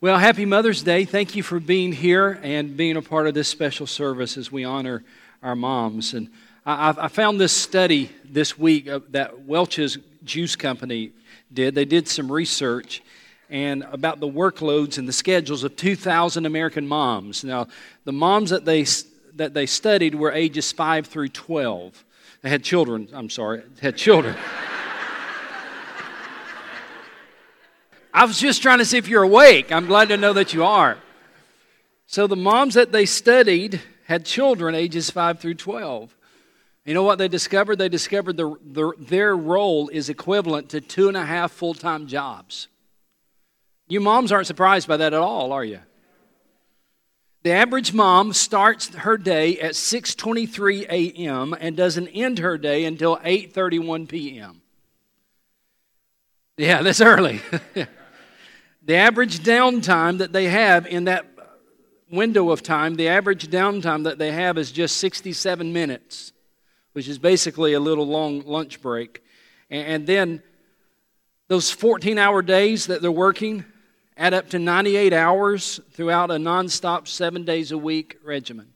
Well, happy Mother's Day. Thank you for being here and being a part of this special service as we honor our moms. And I, I found this study this week uh, that Welch's Juice Company did. They did some research and about the workloads and the schedules of 2,000 American moms. Now, the moms that they that they studied were ages 5 through 12. They had children, I'm sorry, had children. I was just trying to see if you're awake. I'm glad to know that you are. So the moms that they studied had children ages 5 through 12. You know what they discovered? They discovered the, the, their role is equivalent to two and a half full time jobs. You moms aren't surprised by that at all, are you? The average mom starts her day at 6:23 a.m. and doesn't end her day until 8:31 p.m. Yeah, that's early. The average downtime that they have in that window of time, the average downtime that they have is just 67 minutes, which is basically a little long lunch break. And then those 14 hour days that they're working add up to 98 hours throughout a nonstop seven days a week regimen.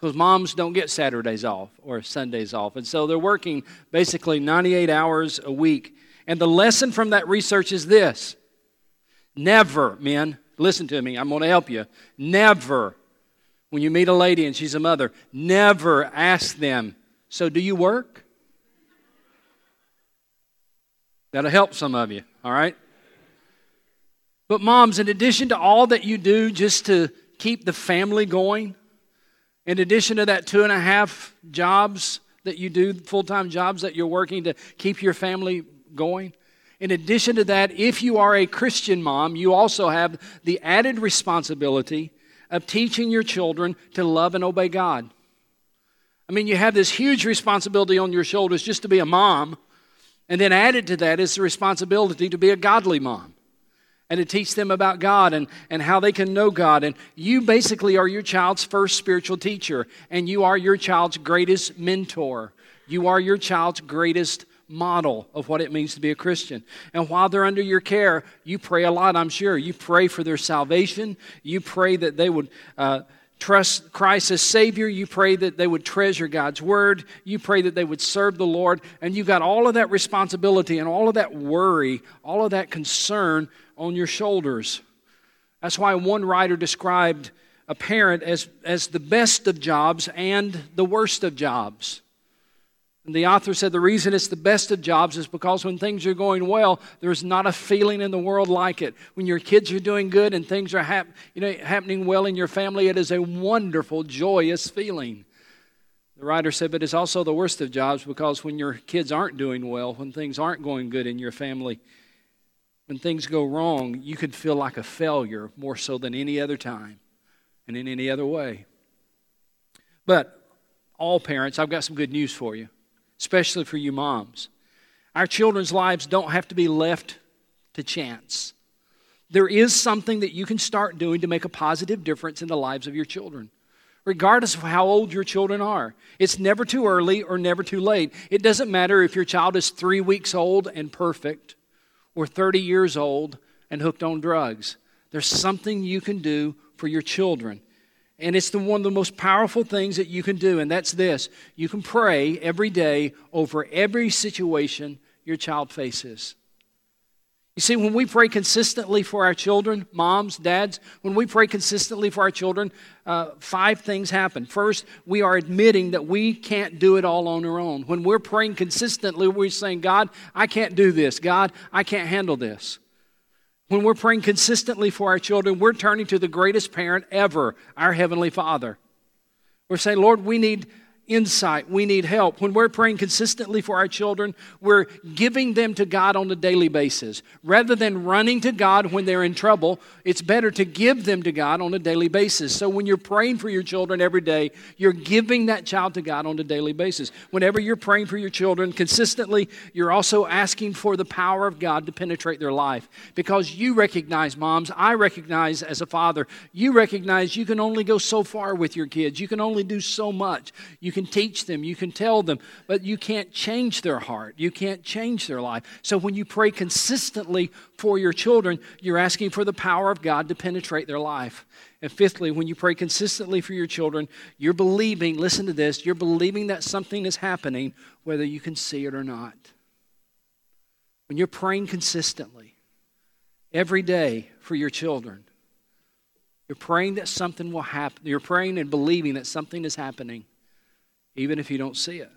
Because moms don't get Saturdays off or Sundays off. And so they're working basically 98 hours a week. And the lesson from that research is this Never, men, listen to me, I'm going to help you. Never, when you meet a lady and she's a mother, never ask them, So do you work? That'll help some of you, all right? But, moms, in addition to all that you do just to keep the family going, in addition to that two and a half jobs that you do, full time jobs that you're working to keep your family going, in addition to that, if you are a Christian mom, you also have the added responsibility of teaching your children to love and obey God. I mean, you have this huge responsibility on your shoulders just to be a mom, and then added to that is the responsibility to be a godly mom and to teach them about God and, and how they can know God. And you basically are your child's first spiritual teacher, and you are your child's greatest mentor. You are your child's greatest model of what it means to be a Christian. And while they're under your care, you pray a lot, I'm sure. You pray for their salvation. You pray that they would. Uh, trust Christ as Savior. You pray that they would treasure God's Word. You pray that they would serve the Lord. And you've got all of that responsibility and all of that worry, all of that concern on your shoulders. That's why one writer described a parent as, as the best of jobs and the worst of jobs. And the author said the reason it's the best of jobs is because when things are going well, there's not a feeling in the world like it. When your kids are doing good and things are hap- you know, happening well in your family, it is a wonderful, joyous feeling. The writer said, but it's also the worst of jobs because when your kids aren't doing well, when things aren't going good in your family, when things go wrong, you could feel like a failure more so than any other time and in any other way. But all parents, I've got some good news for you especially for you moms. Our children's lives don't have to be left to chance. There is something that you can start doing to make a positive difference in the lives of your children, regardless of how old your children are. It's never too early or never too late. It doesn't matter if your child is three weeks old and perfect or 30 years old and hooked on drugs. There's something you can do for your children. And it's the one of the most powerful things that you can do, and that's this. You can pray every day over every situation your child faces. You see, when we pray consistently for our children, moms, dads, when we pray consistently for our children, uh, five things happen. First, we are admitting that we can't do it all on our own. When we're praying consistently, we're saying, God, I can't do this. God, I can't handle this. When we're praying consistently for our children, we're turning to the greatest parent ever, our Heavenly Father. We're saying, Lord, we need insight. We need help. When we're praying consistently for our children, we're giving them to God on a daily basis. Rather than running to God when they're in trouble, it's better to give them to God on a daily basis. So when you're praying for your children every day, you're giving that child to God on a daily basis. Whenever you're praying for your children consistently, you're also asking for the power of God to penetrate their life. Because you recognize, moms, I recognize as a father, you recognize you can only go so far with your kids. You can only do so much. You can can teach them, you can tell them, but you can't change their heart. You can't change their life. So when you pray consistently for your children, you're asking for the power of God to penetrate their life. And fifthly, when you pray consistently for your children, you're believing, listen to this, you're believing that something is happening whether you can see it or not. When you're praying consistently every day for your children, you're praying that something will happen. You're praying and believing that something is happening, even if you don't see it.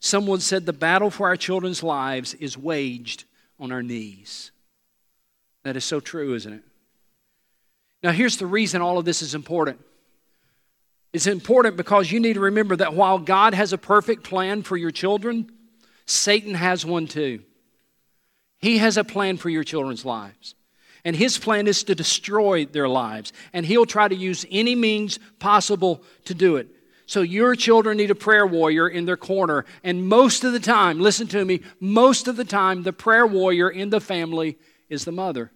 Someone said the battle for our children's lives is waged on our knees. That is so true, isn't it? Now, here's the reason all of this is important. It's important because you need to remember that while God has a perfect plan for your children, Satan has one too. He has a plan for your children's lives. And his plan is to destroy their lives. And he'll try to use any means possible to do it. So your children need a prayer warrior in their corner. And most of the time, listen to me, most of the time, the prayer warrior in the family is the mother.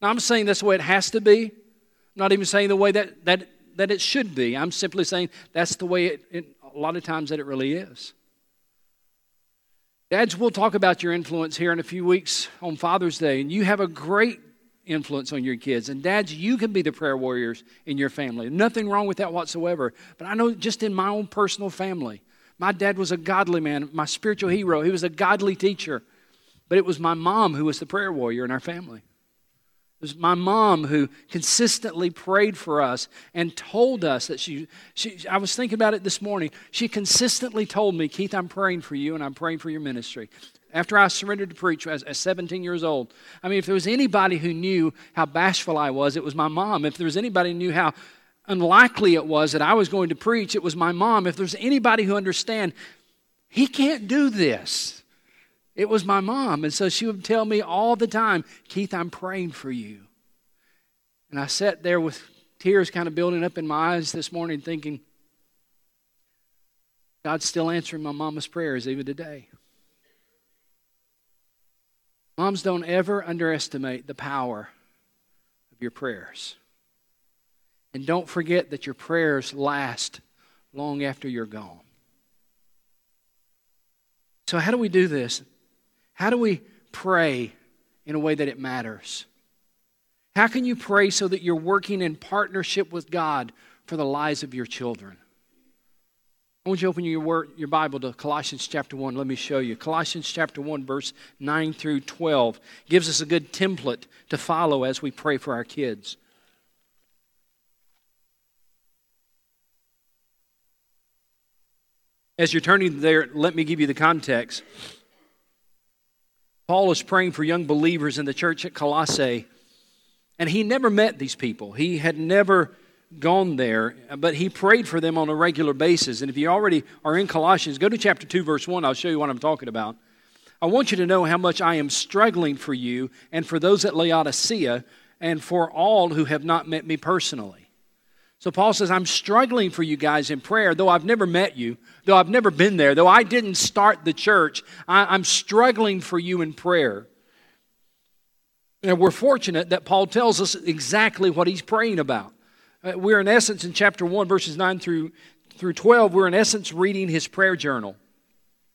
Now, I'm saying that's the way it has to be. I'm not even saying the way that, that, that it should be. I'm simply saying that's the way it, it a lot of times that it really is. Dads, we'll talk about your influence here in a few weeks on Father's Day, and you have a great influence on your kids. And dads, you can be the prayer warriors in your family. Nothing wrong with that whatsoever. But I know just in my own personal family, my dad was a godly man, my spiritual hero. He was a godly teacher. But it was my mom who was the prayer warrior in our family. It was my mom who consistently prayed for us and told us that she, she, I was thinking about it this morning. She consistently told me, Keith, I'm praying for you and I'm praying for your ministry. After I surrendered to preach as, as 17 years old, I mean, if there was anybody who knew how bashful I was, it was my mom. If there was anybody who knew how unlikely it was that I was going to preach, it was my mom. If there's anybody who understand, he can't do this. It was my mom. And so she would tell me all the time, Keith, I'm praying for you. And I sat there with tears kind of building up in my eyes this morning thinking, God's still answering my mama's prayers even today. Moms, don't ever underestimate the power of your prayers. And don't forget that your prayers last long after you're gone. So, how do we do this? How do we pray in a way that it matters? How can you pray so that you're working in partnership with God for the lives of your children? I want you to open your, word, your Bible to Colossians chapter 1. Let me show you. Colossians chapter 1, verse 9 through 12 gives us a good template to follow as we pray for our kids. As you're turning there, let me give you the context. Paul is praying for young believers in the church at Colossae, and he never met these people. He had never gone there, but he prayed for them on a regular basis. And if you already are in Colossians, go to chapter 2, verse 1. I'll show you what I'm talking about. I want you to know how much I am struggling for you and for those at Laodicea and for all who have not met me personally. So Paul says, I'm struggling for you guys in prayer, though I've never met you, though I've never been there, though I didn't start the church, I, am struggling for you in prayer. And we're fortunate that Paul tells us exactly what he's praying about. Uh, we're in essence in chapter 1, verses 9 through, through 12, we're in essence reading his prayer journal.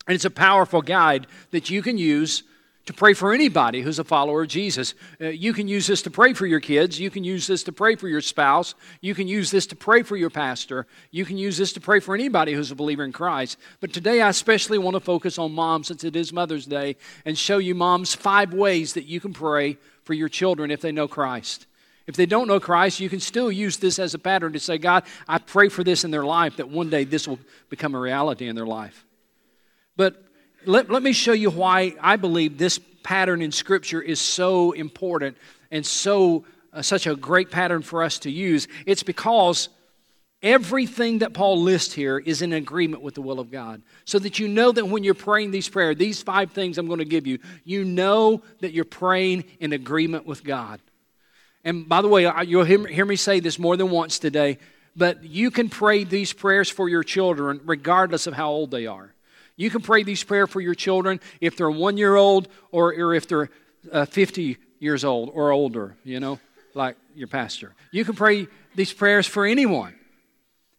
And it's a powerful guide that you can use to pray for anybody who's a follower of Jesus. Uh, you can use this to pray for your kids. You can use this to pray for your spouse. You can use this to pray for your pastor. You can use this to pray for anybody who's a believer in Christ. But today I especially want to focus on moms since it is Mother's Day and show you, moms, five ways that you can pray for your children if they know Christ. If they don't know Christ, you can still use this as a pattern to say, God, I pray for this in their life that one day this will become a reality in their life. But let, let me show you why I believe this pattern in Scripture is so important and so uh, such a great pattern for us to use. It's because everything that Paul lists here is in agreement with the will of God. So that you know that when you're praying these prayers, these five things I'm going to give you, you know that you're praying in agreement with God. And by the way, you'll hear me say this more than once today, but you can pray these prayers for your children regardless of how old they are. You can pray these prayers for your children if they're one year old or, or if they're uh, 50 years old or older, you know, like your pastor. You can pray these prayers for anyone.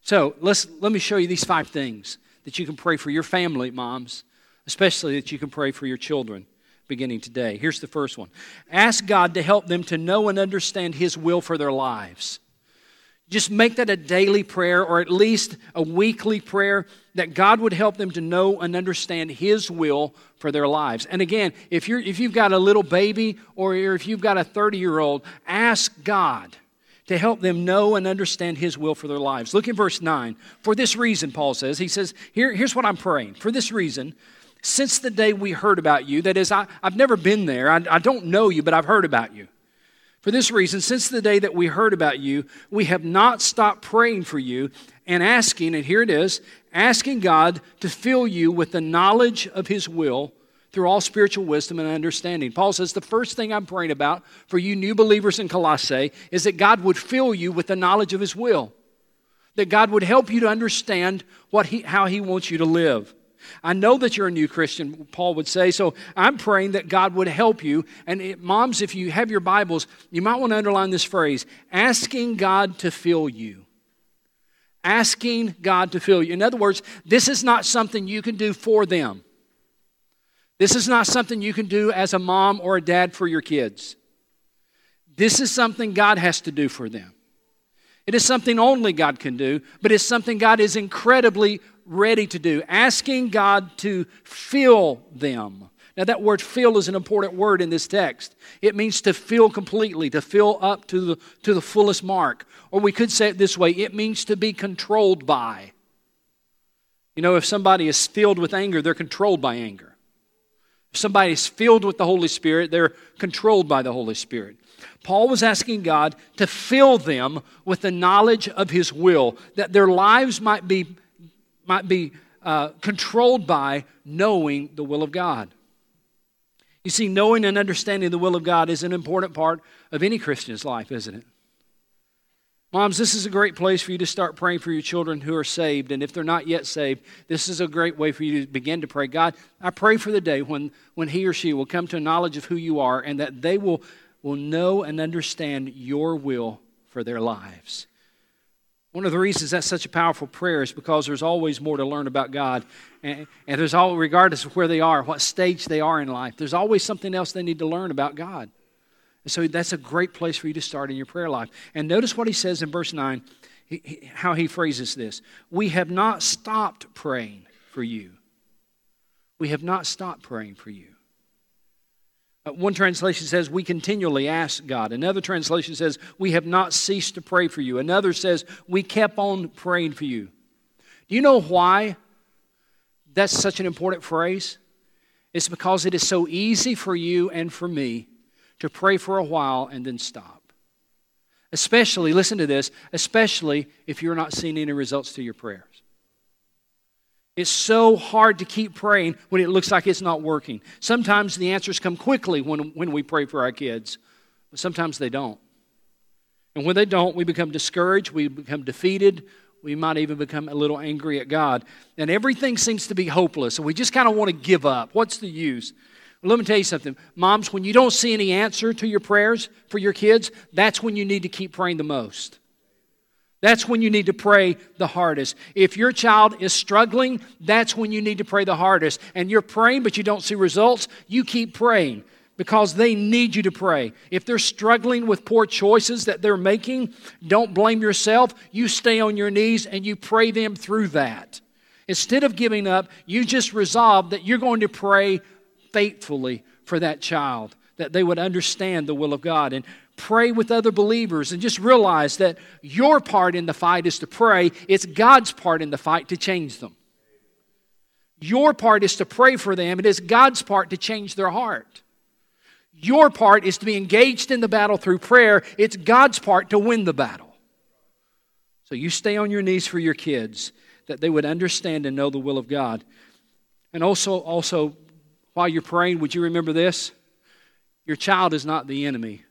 So let's, let me show you these five things that you can pray for your family, moms, especially that you can pray for your children beginning today. Here's the first one Ask God to help them to know and understand His will for their lives. Just make that a daily prayer or at least a weekly prayer that God would help them to know and understand His will for their lives. And again, if, you're, if you've got a little baby or if you've got a 30 year old, ask God to help them know and understand His will for their lives. Look at verse 9. For this reason, Paul says, he says, Here, here's what I'm praying. For this reason, since the day we heard about you, that is, I, have never been there, I, I don't know you, but I've heard about you. For this reason, since the day that we heard about you, we have not stopped praying for you and asking, and here it is, asking God to fill you with the knowledge of His will through all spiritual wisdom and understanding. Paul says the first thing I'm praying about for you new believers in Colossae is that God would fill you with the knowledge of His will, that God would help you to understand what he, how He wants you to live. I know that you're a new Christian, Paul would say, so I'm praying that God would help you. And it, moms, if you have your Bibles, you might want to underline this phrase asking God to fill you. Asking God to fill you. In other words, this is not something you can do for them. This is not something you can do as a mom or a dad for your kids. This is something God has to do for them. It is something only God can do, but it's something God is incredibly ready to do, asking God to fill them. Now, that word fill is an important word in this text. It means to fill completely, to fill up to the, to the fullest mark. Or we could say it this way it means to be controlled by. You know, if somebody is filled with anger, they're controlled by anger. If somebody is filled with the Holy Spirit, they're controlled by the Holy Spirit. Paul was asking God to fill them with the knowledge of His will, that their lives might be might be uh, controlled by knowing the will of God. You see, knowing and understanding the will of God is an important part of any Christian's life, isn't it? Moms, this is a great place for you to start praying for your children who are saved. And if they're not yet saved, this is a great way for you to begin to pray. God, I pray for the day when, when he or she will come to a knowledge of who you are and that they will, will know and understand your will for their lives. One of the reasons that's such a powerful prayer is because there's always more to learn about God. And, and there's all, regardless of where they are, what stage they are in life, there's always something else they need to learn about God. And so that's a great place for you to start in your prayer life. And notice what he says in verse 9, he, he, how he phrases this We have not stopped praying for you. We have not stopped praying for you. Uh, one translation says, We continually ask God. Another translation says, We have not ceased to pray for you. Another says, We kept on praying for you. Do you know why that's such an important phrase? It's because it is so easy for you and for me to pray for a while and then stop. Especially, listen to this, especially if you're not seeing any results to your prayers. It's so hard to keep praying when it looks like it's not working. Sometimes the answers come quickly when, when we pray for our kids, but sometimes they don't. And when they don't, we become discouraged, we become defeated, we might even become a little angry at God. And everything seems to be hopeless, and we just kind of want to give up. What's the use? Let me tell you something. Moms, when you don't see any answer to your prayers for your kids, that's when you need to keep praying the most. That's when you need to pray the hardest. If your child is struggling, that's when you need to pray the hardest. And you're praying, but you don't see results, you keep praying because they need you to pray. If they're struggling with poor choices that they're making, don't blame yourself. You stay on your knees and you pray them through that. Instead of giving up, you just resolve that you're going to pray faithfully for that child, that they would understand the will of God. And pray with other believers and just realize that your part in the fight is to pray. It's God's part in the fight to change them. Your part is to pray for them. It is God's part to change their heart. Your part is to be engaged in the battle through prayer. It's God's part to win the battle. So you stay on your knees for your kids that they would understand and know the will of God. And also, also while you're praying, would you remember this? Your child is not the enemy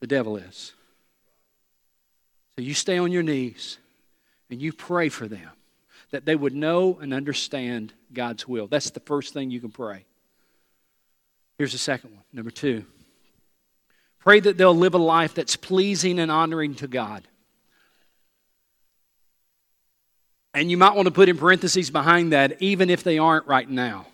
the devil is. So you stay on your knees and you pray for them that they would know and understand God's will. That's the first thing you can pray. Here's the second one. Number two pray that they'll live a life that's pleasing and honoring to God. And you might want to put in parentheses behind that, even if they aren't right now.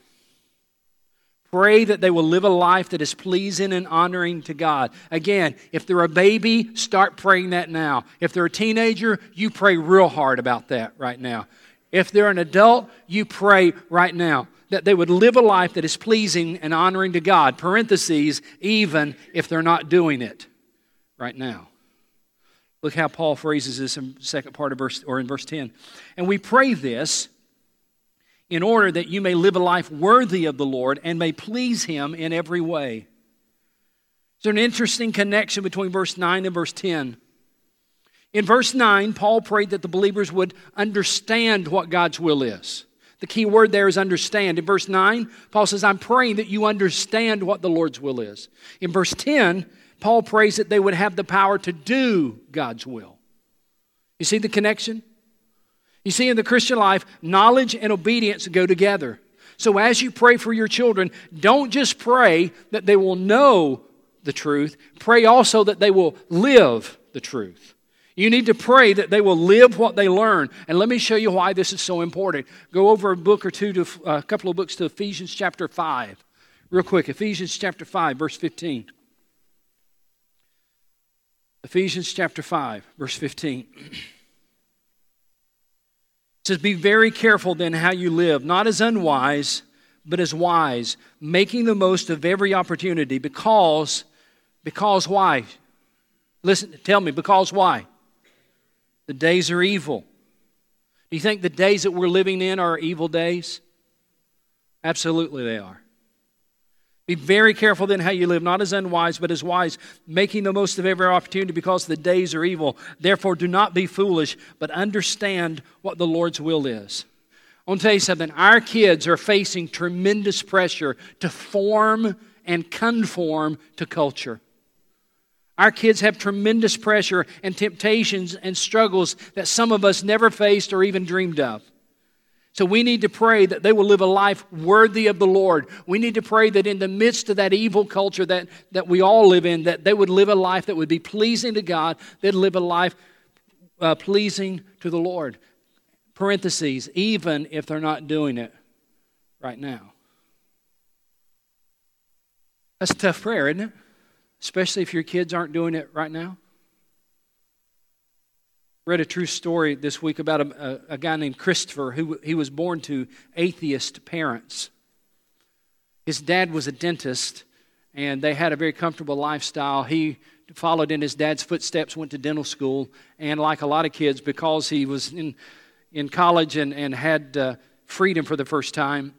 Pray that they will live a life that is pleasing and honoring to God. Again, if they're a baby, start praying that now. If they're a teenager, you pray real hard about that right now. If they're an adult, you pray right now that they would live a life that is pleasing and honoring to God. Parentheses, even if they're not doing it right now. Look how Paul phrases this in second part of verse or in verse 10. And we pray this in order that you may live a life worthy of the Lord and may please him in every way. There's an interesting connection between verse 9 and verse 10. In verse 9, Paul prayed that the believers would understand what God's will is. The key word there is understand. In verse 9, Paul says, I'm praying that you understand what the Lord's will is. In verse 10, Paul prays that they would have the power to do God's will. You see the connection? You see, in the Christian life, knowledge and obedience go together. So as you pray for your children, don't just pray that they will know the truth, pray also that they will live the truth. You need to pray that they will live what they learn. And let me show you why this is so important. Go over a book or two to uh, a couple of books to Ephesians chapter 5. Real quick, Ephesians chapter 5, verse 15. Ephesians chapter 5, verse 15. Says, Be very careful then how you live, not as unwise, but as wise, making the most of every opportunity, because, because why? Listen, tell me, because why? The days are evil. Do you think the days that we're living in are evil days? Absolutely, they are. Be very careful then how you live, not as unwise, but as wise, making the most of every opportunity because the days are evil. Therefore, do not be foolish, but understand what the Lord's will is. I want to tell you something. Our kids are facing tremendous pressure to form and conform to culture. Our kids have tremendous pressure and temptations and struggles that some of us never faced or even dreamed of. So we need to pray that they will live a life worthy of the Lord. We need to pray that in the midst of that evil culture that, that we all live in, that they would live a life that would be pleasing to God, they'd live a life uh, pleasing to the Lord. Parentheses, even if they're not doing it right now. That's a tough prayer, isn't it? Especially if your kids aren't doing it right now read a true story this week about a, a, a, guy named Christopher who he was born to atheist parents. His dad was a dentist, and they had a very comfortable lifestyle. He followed in his dad's footsteps, went to dental school, and like a lot of kids, because he was in, in college and, and had uh, freedom for the first time,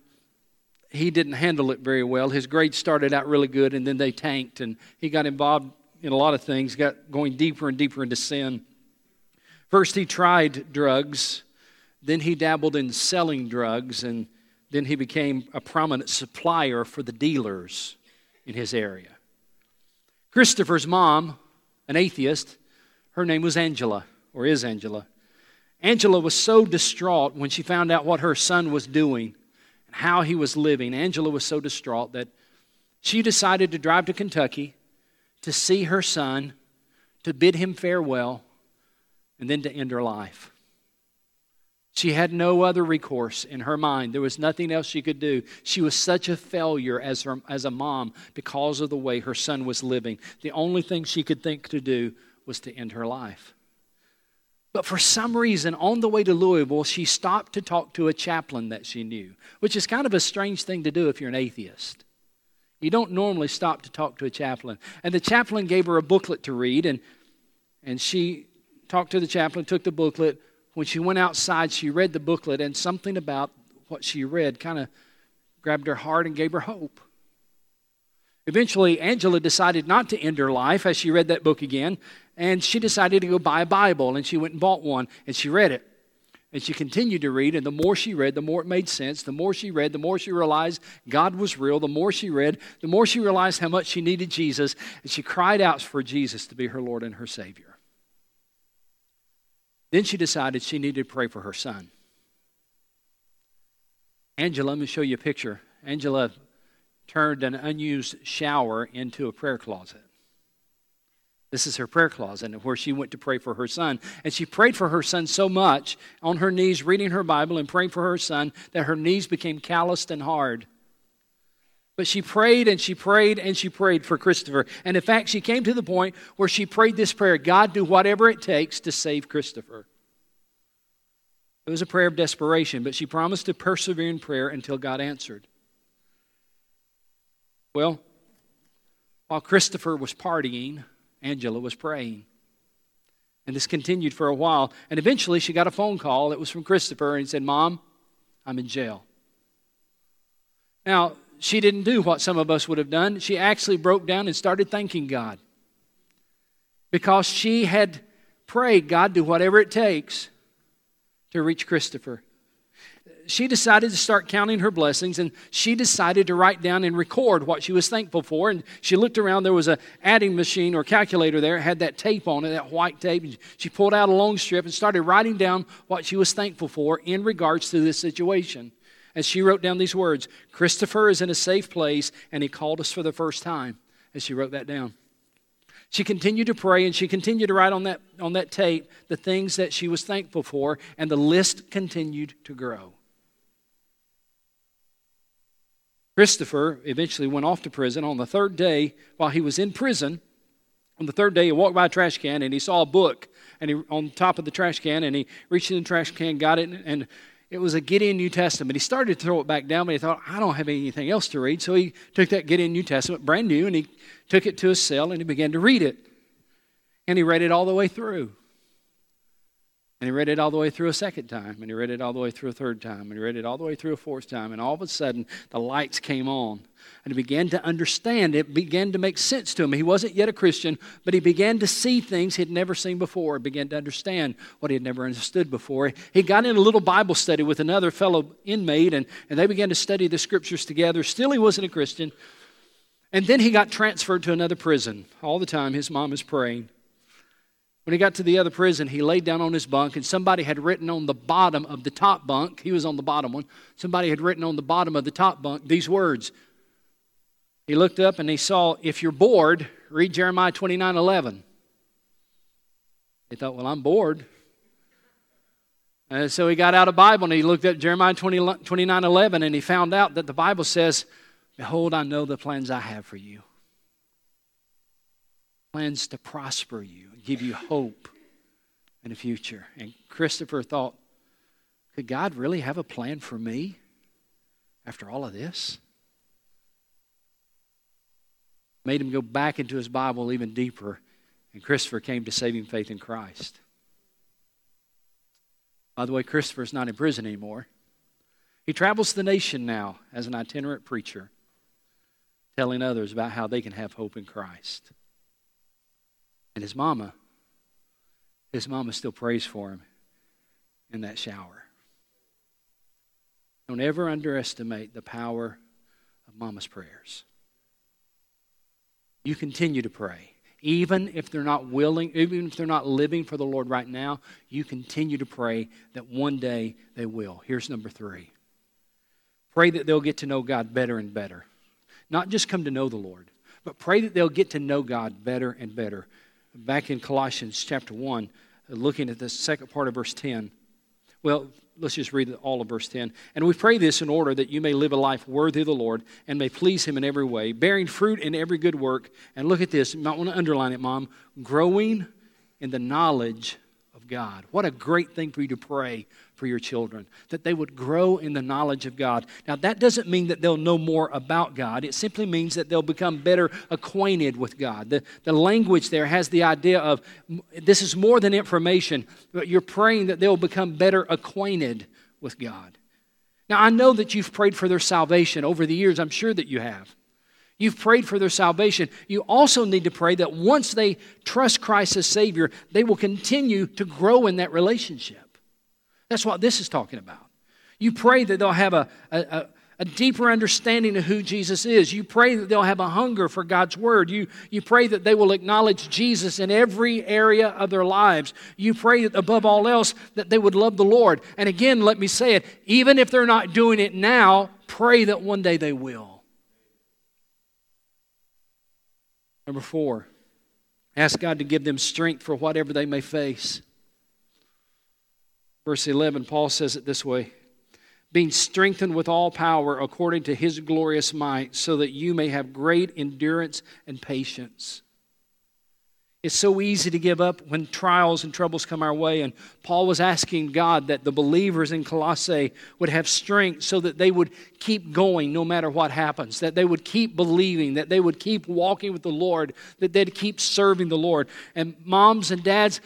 he didn't handle it very well. His grades started out really good, and then they tanked, and he got involved in a lot of things, got going deeper and deeper into sin. First, he tried drugs, then, he dabbled in selling drugs, and then he became a prominent supplier for the dealers in his area. Christopher's mom, an atheist, her name was Angela, or is Angela. Angela was so distraught when she found out what her son was doing and how he was living. Angela was so distraught that she decided to drive to Kentucky to see her son, to bid him farewell, and then to end her life. She had no other recourse in her mind. There was nothing else she could do. She was such a failure as, her, as a mom because of the way her son was living. The only thing she could think to do was to end her life. But for some reason, on the way to Louisville, she stopped to talk to a chaplain that she knew, which is kind of a strange thing to do if you're an atheist. You don't normally stop to talk to a chaplain. And the chaplain gave her a booklet to read, and, and she talked to the chaplain, took the booklet. When she went outside, she read the booklet, and something about what she read kind of grabbed her heart and gave her hope. Eventually, Angela decided not to end her life as she read that book again, and she decided to go buy a Bible, and she went and bought one, and she read it. And she continued to read, and the more she read, the more it made sense. The more she read, the more she realized God was real. The more she read, the more she realized how much she needed Jesus, and she cried out for Jesus to be her Lord and her Savior. Then she decided she needed to pray for her son. Angela, let me show you a picture. Angela turned an unused shower into a prayer closet. This is her prayer closet where she went to pray for her son. And she prayed for her son so much on her knees, reading her Bible and praying for her son, that her knees became calloused and hard. But she prayed and she prayed and she prayed for Christopher. And in fact, she came to the point where she prayed this prayer God, do whatever it takes to save Christopher. It was a prayer of desperation, but she promised to persevere in prayer until God answered. Well, while Christopher was partying, Angela was praying. And this continued for a while. And eventually she got a phone call. It was from Christopher and he said, Mom, I'm in jail. Now, she didn't do what some of us would have done. She actually broke down and started thanking God because she had prayed, God, do whatever it takes to reach Christopher she decided to start counting her blessings and she decided to write down and record what she was thankful for. And she looked around, there was a adding machine or calculator there, it had that tape on it, that white tape. And she pulled out a long strip and started writing down what she was thankful for in regards to this situation. As she wrote down these words Christopher is in a safe place and he called us for the first time. As she wrote that down. She continued to pray and she continued to write on that, on that tape the things that she was thankful for, and the list continued to grow. Christopher eventually went off to prison. On the third day, while he was in prison, on the third day, he walked by a trash can and he saw a book and he, on top of the trash can, and he reached in the trash can, got it, and it was a Gideon New Testament. He started to throw it back down, but he thought, I don't have anything else to read. So he took that Gideon New Testament, brand new, and he took it to his cell and he began to read it. And he read it all the way through. And he read it all the way through a second time, and he read it all the way through a third time, and he read it all the way through a fourth time, and all of a sudden the lights came on. And he began to understand. It began to make sense to him. He wasn't yet a Christian, but he began to see things he'd never seen before. Began to understand what he had never understood before. He got in a little Bible study with another fellow inmate, and, and they began to study the scriptures together. Still, he wasn't a Christian. And then he got transferred to another prison. All the time, his mom is praying. When he got to the other prison, he laid down on his bunk, and somebody had written on the bottom of the top bunk, he was on the bottom one, somebody had written on the bottom of the top bunk these words. He looked up and he saw, If you're bored, read Jeremiah 29 11. He thought, Well, I'm bored. And so he got out a Bible and he looked at Jeremiah 20, 29 11 and he found out that the Bible says, Behold, I know the plans I have for you plans to prosper you give you hope and a future. And Christopher thought, could God really have a plan for me after all of this? Made him go back into his Bible even deeper, and Christopher came to saving faith in Christ. By the way, Christopher's not in prison anymore. He travels the nation now as an itinerant preacher, telling others about how they can have hope in Christ. And his mama, his mama still prays for him in that shower. Don't ever underestimate the power of mama's prayers. You continue to pray. Even if they're not willing, even if they're not living for the Lord right now, you continue to pray that one day they will. Here's number three pray that they'll get to know God better and better. Not just come to know the Lord, but pray that they'll get to know God better and better back in Colossians chapter 1, uh, looking at the second part of verse 10. Well, let's just read all of verse 10. And we pray this in order that you may live a life worthy of the Lord and may please Him in every way, bearing fruit in every good work. And look at this, you might want to underline it, Mom. Growing in the knowledge of God. What a great thing for you to pray for your children, that they would grow in the knowledge of God. Now, that doesn't mean that they'll know more about God. It simply means that they'll become better acquainted with God. The, the language there has the idea of this is more than information, but you're praying that they'll become better acquainted with God. Now, I know that you've prayed for their salvation over the years. I'm sure that you have. You've prayed for their salvation. You also need to pray that once they trust Christ as Savior, they will continue to grow in that relationship. That's what this is talking about. You pray that they'll have a, a, a, deeper understanding of who Jesus is. You pray that they'll have a hunger for God's Word. You, you pray that they will acknowledge Jesus in every area of their lives. You pray that above all else that they would love the Lord. And again, let me say it, even if they're not doing it now, pray that one day they will. Number four, Ask God to give them strength for whatever they may face. Verse 11, Paul says it this way being strengthened with all power according to his glorious might, so that you may have great endurance and patience. It's so easy to give up when trials and troubles come our way. And Paul was asking God that the believers in Colossae would have strength so that they would keep going no matter what happens, that they would keep believing, that they would keep walking with the Lord, that they'd keep serving the Lord. And moms and dads,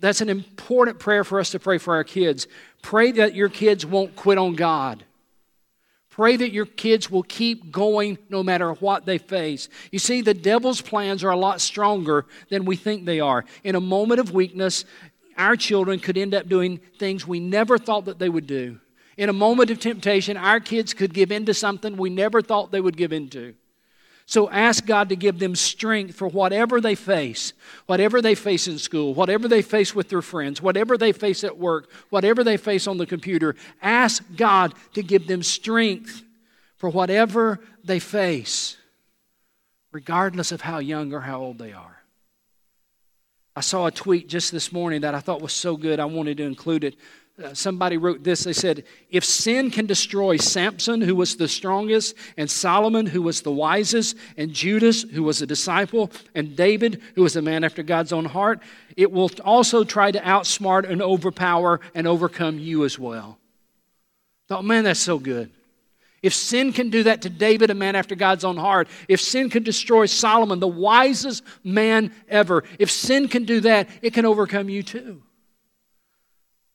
that's an important prayer for us to pray for our kids. Pray that your kids won't quit on God. Pray that your kids will keep going no matter what they face. You see, the devil's plans are a lot stronger than we think they are. In a moment of weakness, our children could end up doing things we never thought that they would do. In a moment of temptation, our kids could give in to something we never thought they would give into. So ask God to give them strength for whatever they face, whatever they face in school, whatever they face with their friends, whatever they face at work, whatever they face on the computer. Ask God to give them strength for whatever they face, regardless of how young or how old they are. I saw a tweet just this morning that I thought was so good, I wanted to include it. Uh, somebody wrote this. They said, If sin can destroy Samson, who was the strongest, and Solomon, who was the wisest, and Judas, who was a disciple, and David, who was a man after God's own heart, it will also try to outsmart and overpower and overcome you as well. Thought, man, that's so good. If sin can do that to David, a man after God's own heart, if sin can destroy Solomon, the wisest man ever, if sin can do that, it can overcome you too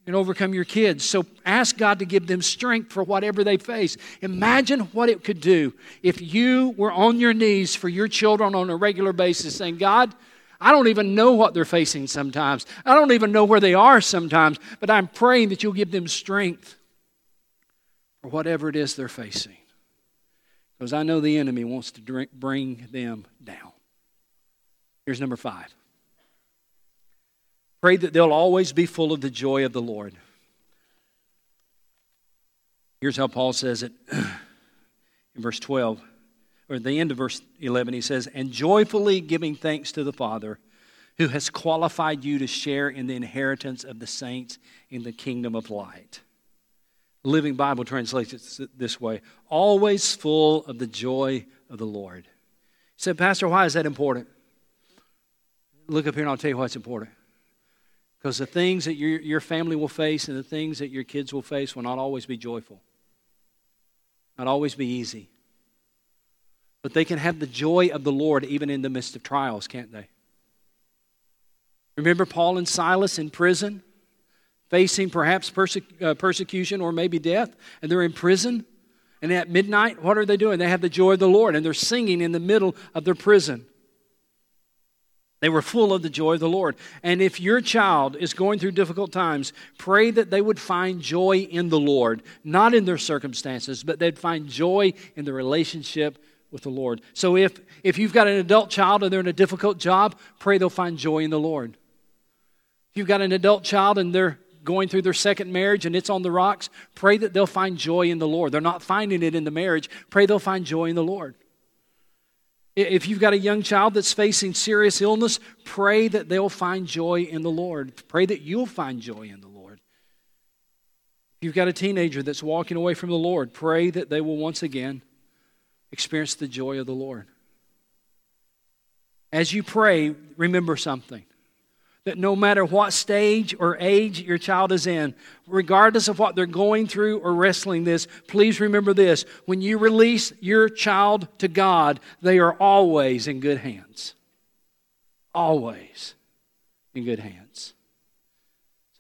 and overcome your kids. So ask God to give them strength for whatever they face. Imagine what it could do if you were on your knees for your children on a regular basis saying, God, I don't even know what they're facing sometimes. I don't even know where they are sometimes, but I'm praying that you'll give them strength for whatever it is they're facing. Because I know the enemy wants to drink, bring them down. Here's number five. Pray that they'll always be full of the joy of the Lord. Here's how Paul says it in verse 12, or the end of verse 11. He says, And joyfully giving thanks to the Father who has qualified you to share in the inheritance of the saints in the kingdom of light. Living Bible translates it this way always full of the joy of the Lord. He said, Pastor, why is that important? Look up here and I'll tell you why it's important. Because the things that your, your family will face and the things that your kids will face will not always be joyful, not always be easy. But they can have the joy of the Lord even in the midst of trials, can't they? Remember Paul and Silas in prison, facing perhaps perse- uh, persecution or maybe death, and they're in prison. And at midnight, what are they doing? They have the joy of the Lord, and they're singing in the middle of their prison. They were full of the joy of the Lord. And if your child is going through difficult times, pray that they would find joy in the Lord, not in their circumstances, but they'd find joy in the relationship with the Lord. So if, if you've got an adult child and they're in a difficult job, pray they'll find joy in the Lord. If you've got an adult child and they're going through their second marriage and it's on the rocks, pray that they'll find joy in the Lord. They're not finding it in the marriage, pray they'll find joy in the Lord. If you've got a young child that's facing serious illness, pray that they'll find joy in the Lord. Pray that you'll find joy in the Lord. If you've got a teenager that's walking away from the Lord, pray that they will once again experience the joy of the Lord. As you pray, remember something that no matter what stage or age your child is in, regardless of what they're going through or wrestling this, please remember this. When you release your child to God, they are always in good hands. Always in good hands.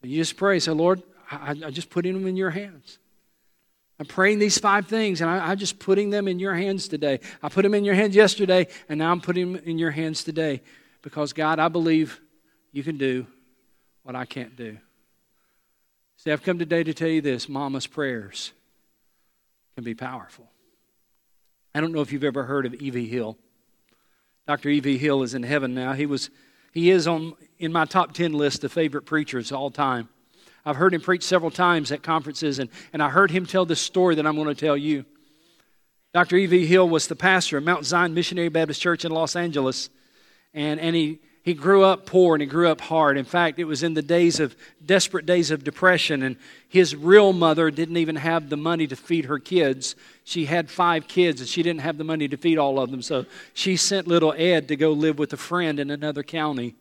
So you just pray, say, Lord, I, I just putting them in your hands. I'm praying these five things, and I, am just putting them in your hands today. I put them in your hands yesterday, and now I'm putting them in your hands today. Because, God, I believe you can do what I can't do. See, I've come today to tell you this Mama's prayers can be powerful. I don't know if you've ever heard of E.V. Hill. Dr. E.V. Hill is in heaven now. He, was, he is on, in my top 10 list of favorite preachers all time. I've heard him preach several times at conferences, and, and I heard him tell this story that I'm going to tell you. Dr. E.V. Hill was the pastor of Mount Zion Missionary Baptist Church in Los Angeles, and, and he he grew up poor and he grew up hard. In fact, it was in the days of desperate days of depression, and his real mother didn't even have the money to feed her kids. She had five kids, and she didn't have the money to feed all of them. So she sent little Ed to go live with a friend in another county.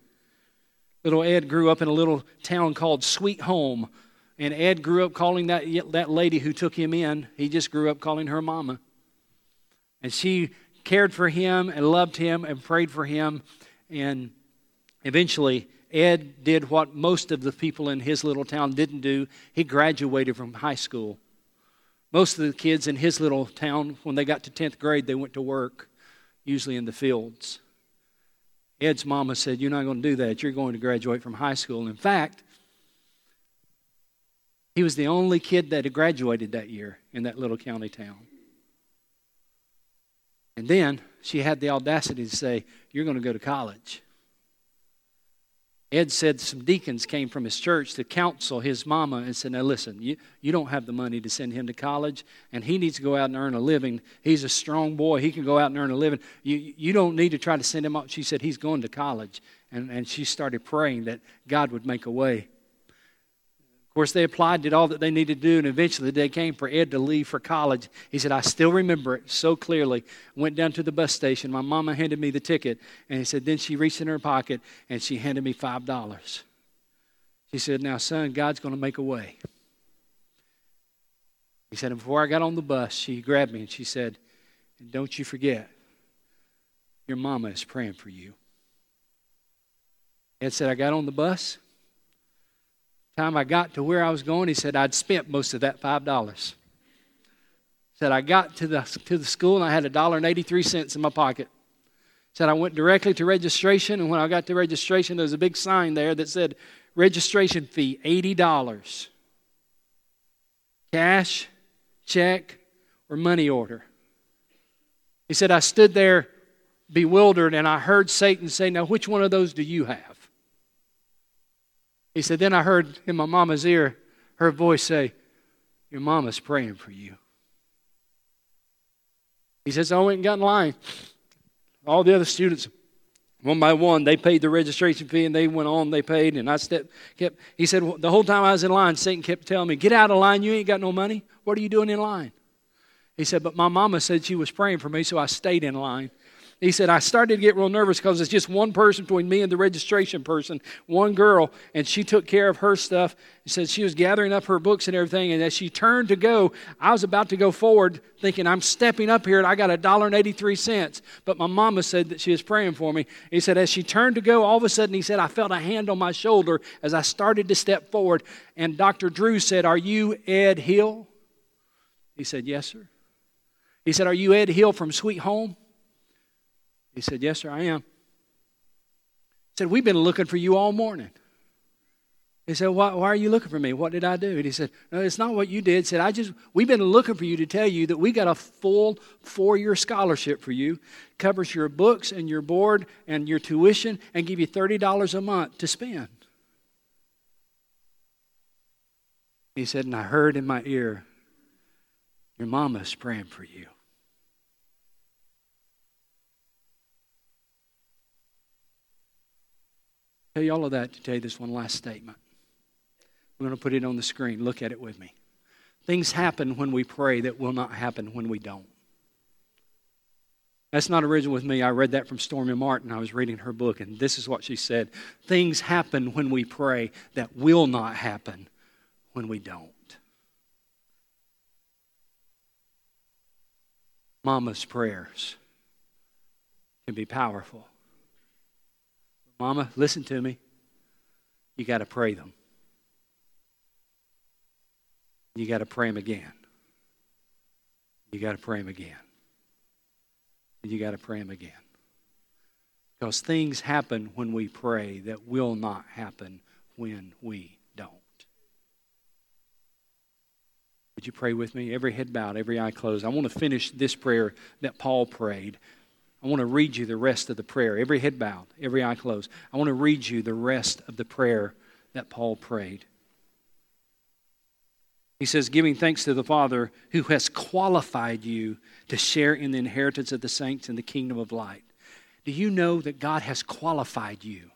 Little Ed grew up in a little town called Sweet Home, and Ed grew up calling that, that lady who took him in, he just grew up calling her mama. And she cared for him and loved him and prayed for him. And Eventually, Ed did what most of the people in his little town didn't do. He graduated from high school. Most of the kids in his little town, when they got to 10th grade, they went to work, usually in the fields. Ed's mama said, You're not going to do that. You're going to graduate from high school. In fact, he was the only kid that had graduated that year in that little county town. And then she had the audacity to say, You're going to go to college. Ed said some deacons came from his church to counsel his mama and said, Now listen, you, you don't have the money to send him to college, and he needs to go out and earn a living. He's a strong boy. He can go out and earn a living. You, you don't need to try to send him out. She said, He's going to college. And, and she started praying that God would make a way. Of course, they applied, did all that they needed to do, and eventually the day came for Ed to leave for college. He said, I still remember it so clearly. Went down to the bus station. My mama handed me the ticket, and he said, then she reached in her pocket and she handed me $5. She said, Now, son, God's going to make a way. He said, and before I got on the bus, she grabbed me and she said, and don't you forget, your mama is praying for you. Ed said, I got on the bus time I got to where I was going, he said I'd spent most of that five dollars. Said I got to the to the school and I had a dollar and eighty three cents in my pocket. Said I went directly to registration, and when I got to registration, there was a big sign there that said registration fee eighty dollars. Cash, check, or money order. He said I stood there bewildered and I heard Satan say, Now which one of those do you have? He said, Then I heard in my mama's ear her voice say, Your mama's praying for you. He says, I went and got in line. All the other students, one by one, they paid the registration fee and they went on, they paid, and I stepped, kept, he said, the whole time I was in line, Satan kept telling me, Get out of line, you ain't got no money. What are you doing in line? He said, But my mama said she was praying for me, so I stayed in line. He said, I started to get real nervous because it's just one person between me and the registration person, one girl, and she took care of her stuff. He said she was gathering up her books and everything, and as she turned to go, I was about to go forward thinking, I'm stepping up here and I got a dollar and 83 cents. But my mama said that she was praying for me. He said, as she turned to go, all of a sudden, he said, I felt a hand on my shoulder as I started to step forward. And Dr. Drew said, Are you Ed Hill? He said, Yes, sir. He said, Are you Ed Hill from Sweet Home? He said, Yes, sir, I am. He said, We've been looking for you all morning. He said, why, why, are you looking for me? What did I do? And he said, No, it's not what you did. He said, I just we've been looking for you to tell you that we got a full four-year scholarship for you. Covers your books and your board and your tuition and give you $30 a month to spend. He said, and I heard in my ear, Your mama's praying for you. Tell you all of that to tell you this one last statement. We're going to put it on the screen. Look at it with me. Things happen when we pray that will not happen when we don't. That's not original with me. I read that from Stormie Omartian. I was reading her book, and this is what she said Things happen when we pray that will not happen when we don't. Mama's prayers can be powerful. Mama, listen to me. You got to pray them. You got to pray them again. You got to pray them again. And you got to pray them again. Because things happen when we pray that will not happen when we don't. Would you pray with me? Every head bowed, every eye closed. I want to finish this prayer that Paul prayed. I want to read you the rest of the prayer. Every head bowed, every eye closed. I want to read you the rest of the prayer that Paul prayed. He says, giving thanks to the Father who has qualified you to share in the inheritance of the saints in the kingdom of light. Do you know that God has qualified you?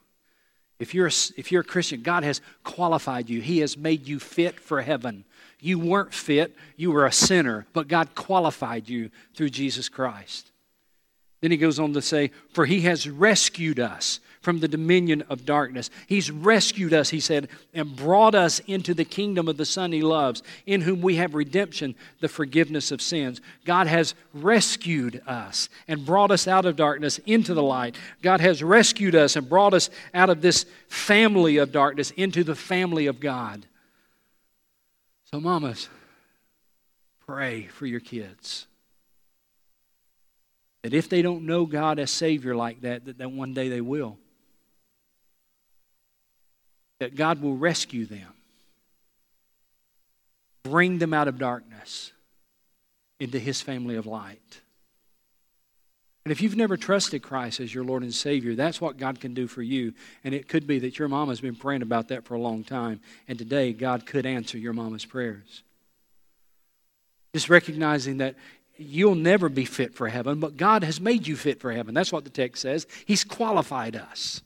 If you're, a, if you're a Christian, God has qualified you. He has made you fit for heaven. You weren't fit, you were a sinner, but God qualified you through Jesus Christ. Then he goes on to say, For he has rescued us from the dominion of darkness. He's rescued us, he said, and brought us into the kingdom of the Son he loves, in whom we have redemption, the forgiveness of sins. God has rescued us and brought us out of darkness into the light. God has rescued us and brought us out of this family of darkness into the family of God. So, mamas, pray for your kids. That if they don't know God as Savior like that, that, that one day they will that God will rescue them, bring them out of darkness into His family of light. And if you've never trusted Christ as your Lord and Savior, that's what God can do for you. And it could be that your mom has been praying about that for a long time, and today God could answer your mama's prayers. Just recognizing that you'll never be fit for heaven, but God has made you fit for heaven. That's what the text says. He's qualified us.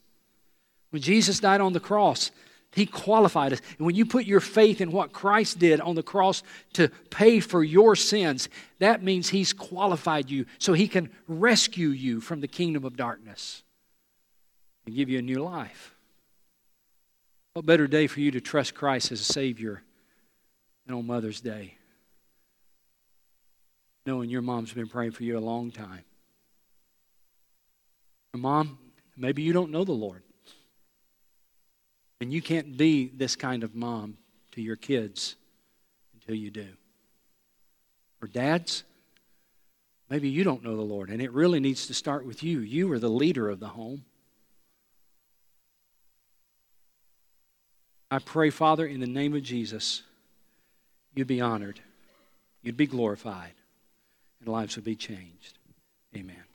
When Jesus died on the cross, he qualified us. And when you put your faith in what Christ did on the cross to pay for your sins, that means He's qualified you so He can rescue you from the kingdom of darkness and give you a new life. What better day for you to trust Christ as a Savior than on Mother's Day? Knowing your mom's been praying for you a long time. Mom, maybe you don't know the Lord. And you can't be this kind of mom to your kids until you do. Or dads, maybe you don't know the Lord, and it really needs to start with you. You are the leader of the home. I pray, Father, in the name of Jesus, you'd be honored, you'd be glorified, and lives would be changed. Amen.